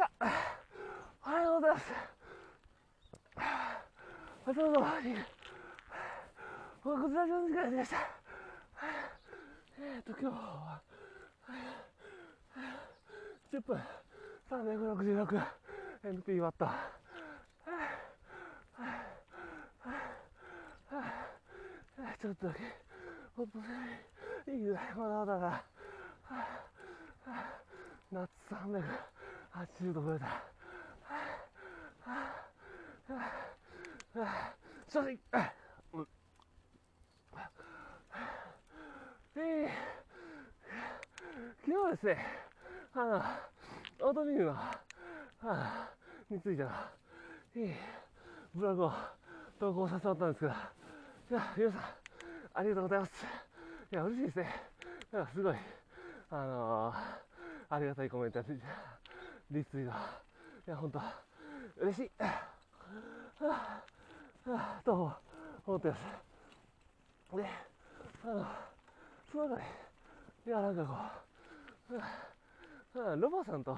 したおはようございます。どうぞおこちらの時間になりました。えっと今日は10分366 NP ワットちょっとだけほっといいぐらいまだまだだ夏300 80度超えた正直うんえー、昨日ですねあのオートミールのあについてのいいブログを投稿させてもらったんですけどいや皆さんありがとうございますいや嬉しいですねなんかすごいあのー、ありがたいコメントやって。リツイートいや本当。嬉しい。はあ、と思ってます。で、あの、その中で、いや、なんかこう、はあ、ロバさんと、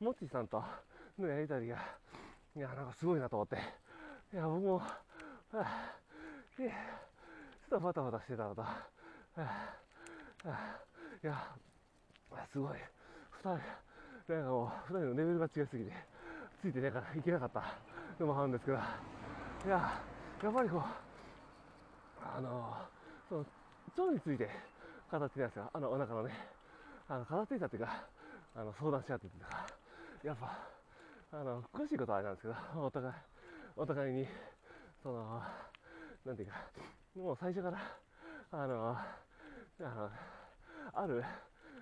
モッチーさんとのやりたりが、いや、なんかすごいなと思って、いや、僕も、はあ、いや、ちょっとバタバタしてたのと、はあ、はあ、いや、すごい、二人、なんかもう、二人のレベルが違いすぎて、ついてないからいけなかったのもあるんですけど、いや、やっぱりこう、あの、その、腸について語ってたんですよ。あの、お腹のね、あの、語っていたっていうか、あの、相談し合っててか、やっぱ、あの、詳しいことはあれなんですけど、お互い、お互いに、その、なんていうか、もう最初から、あの、あの、ある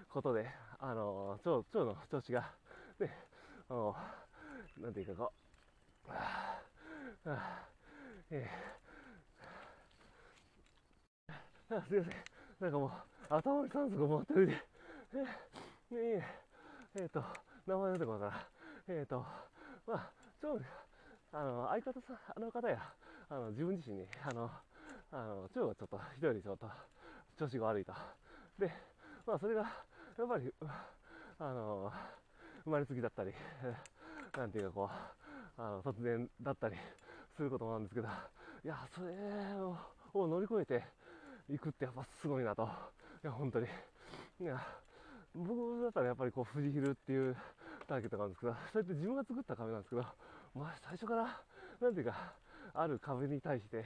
ことで、あの、腸、腸の調子が、ね、あの、なんていうかこう、あ、あえ。ー、あすいません。なんかもう、頭に酸素が回ってるで、えー、えー、えー、と、名前出てこないから、えーと、まあ、ちょあの、相方さん、あの方や、あの、自分自身に、あの、あの、腸がちょっと、人よりちょっと、調子が悪いと。で、まあ、それが、やっぱり、あの、生まれつきだったり、なんていうかこう、あの、突然だったり、することもあるんですけど、いや、それを乗り越えていくってやっぱすごいなと。いや、本当に。いや、僕だったらやっぱりこう、富士ヒルっていうターゲットがあるんですけど、それって自分が作った壁なんですけど、まあ、最初から、なんていうか、ある壁に対して、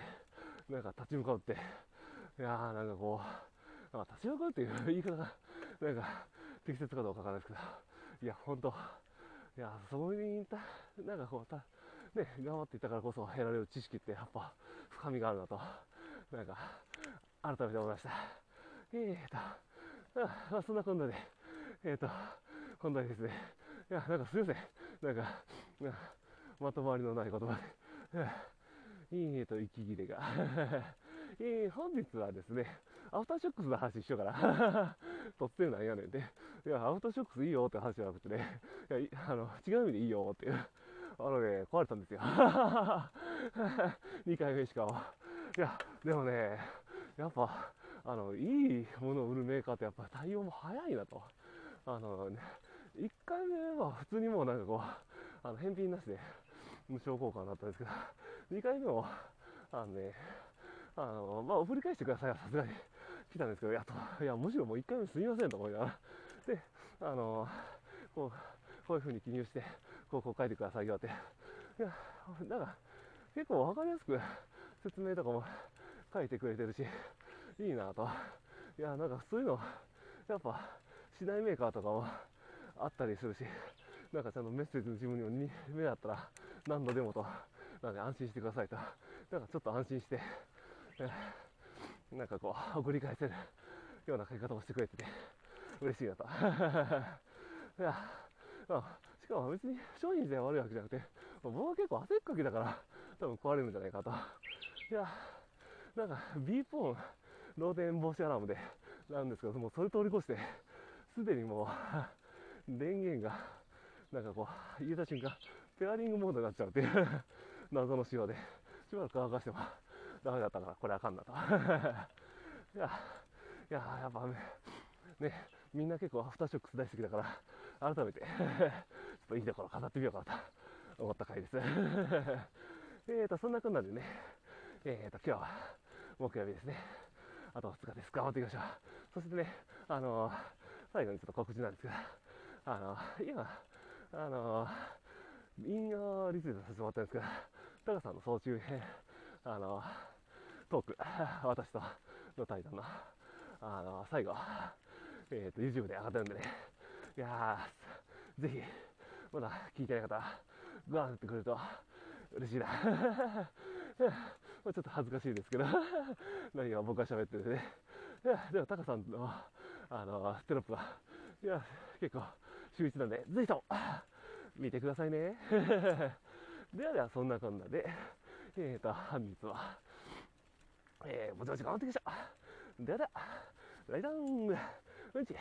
なんか立ち向かうって、いやー、なんかこう、なんか立ち向かうっていう言い方が、なんか適切かどうかわからないですけど、いや、本当いや、そういうなんかこう、たね、頑張っていたからこそ得られる知識ってやっぱ深みがあるなと、なんか、改めて思いました。えーと、あまあ、そんなこんなで、えーと、今度はですね、いや、なんかすいません。なんか、まとまりのない言葉で、いいねと息切れが。えー、本日はですね、アフターショックスの話しようかな。突然なんやねんで。いや、アフターショックスいいよって話じゃなくてね、いや、あの、違う意味でいいよっていう。あのね、壊れたんですよ。2回目しか。いや、でもね、やっぱ、あの、いいものを売るメーカーってやっぱ対応も早いなと。あのね、1回目は普通にもうなんかこう、あの、返品なしで無償交換になったんですけど、2回目も、あのね、あの、まあ、振り返してくださいはさすがに来たんですけど、やっと、いや、むしろもう1回目すみませんと思いながら、で、あの、こう、こういう風に記入して、こうこう書いてくださいよって。いや、なんか、結構わかりやすく 説明とかも書いてくれてるし、いいなと。いや、なんかそういうの、やっぱ、しないメーカーとかも あったりするし、なんかちゃんとメッセージの自分にも目だったら何度でもと、なんで安心してくださいと。なんかちょっと安心して、なんかこう、送り返せるような書き方をしてくれてて、嬉しいなと。いや、しかも別に商品自体悪いわけじゃなくて、僕は結構汗っかきだから、多分壊れるんじゃないかと。いや、なんか B ポーン、漏電防止アラームで、なんですけど、もうそれ通り越して、すでにもう、電源が、なんかこう、入れた瞬間、ペアリングモードになっちゃうっていう 謎の仕様で、しばらく乾かしてもダメだったから、これあかんなと。いや、いや、やっぱね、ね、みんな結構アフターショックス大好きだから、改めて ちょっといいところ飾ってみようかなと思った回です。えーと、そんなこんなでね、えーと、今日は木曜日ですね。あと2日です。頑張っていきましょう。そしてね、あのー、最後にちょっと告知なんですけど、あのー、今、あのー、引用リツイートさせてもらったんですけど、タカさんの総集編、あのトーク、私との対談の、あの最後、えっ、と、YouTube で上がってるんでね、いやー、ぜひ、まだ聞いてない方、ご覧になってくれると嬉しいな。ちょっと恥ずかしいですけど、何が僕が喋っててね。いや、でもタカさんの、あの、テロップは、いや、結構、秀逸なんで、ぜひとも、見てくださいね。ではでは、そんなこんなで、えーと、本日は、えー、ぼちぼち頑張っていきましょう。ではでは、ライダン、うんち。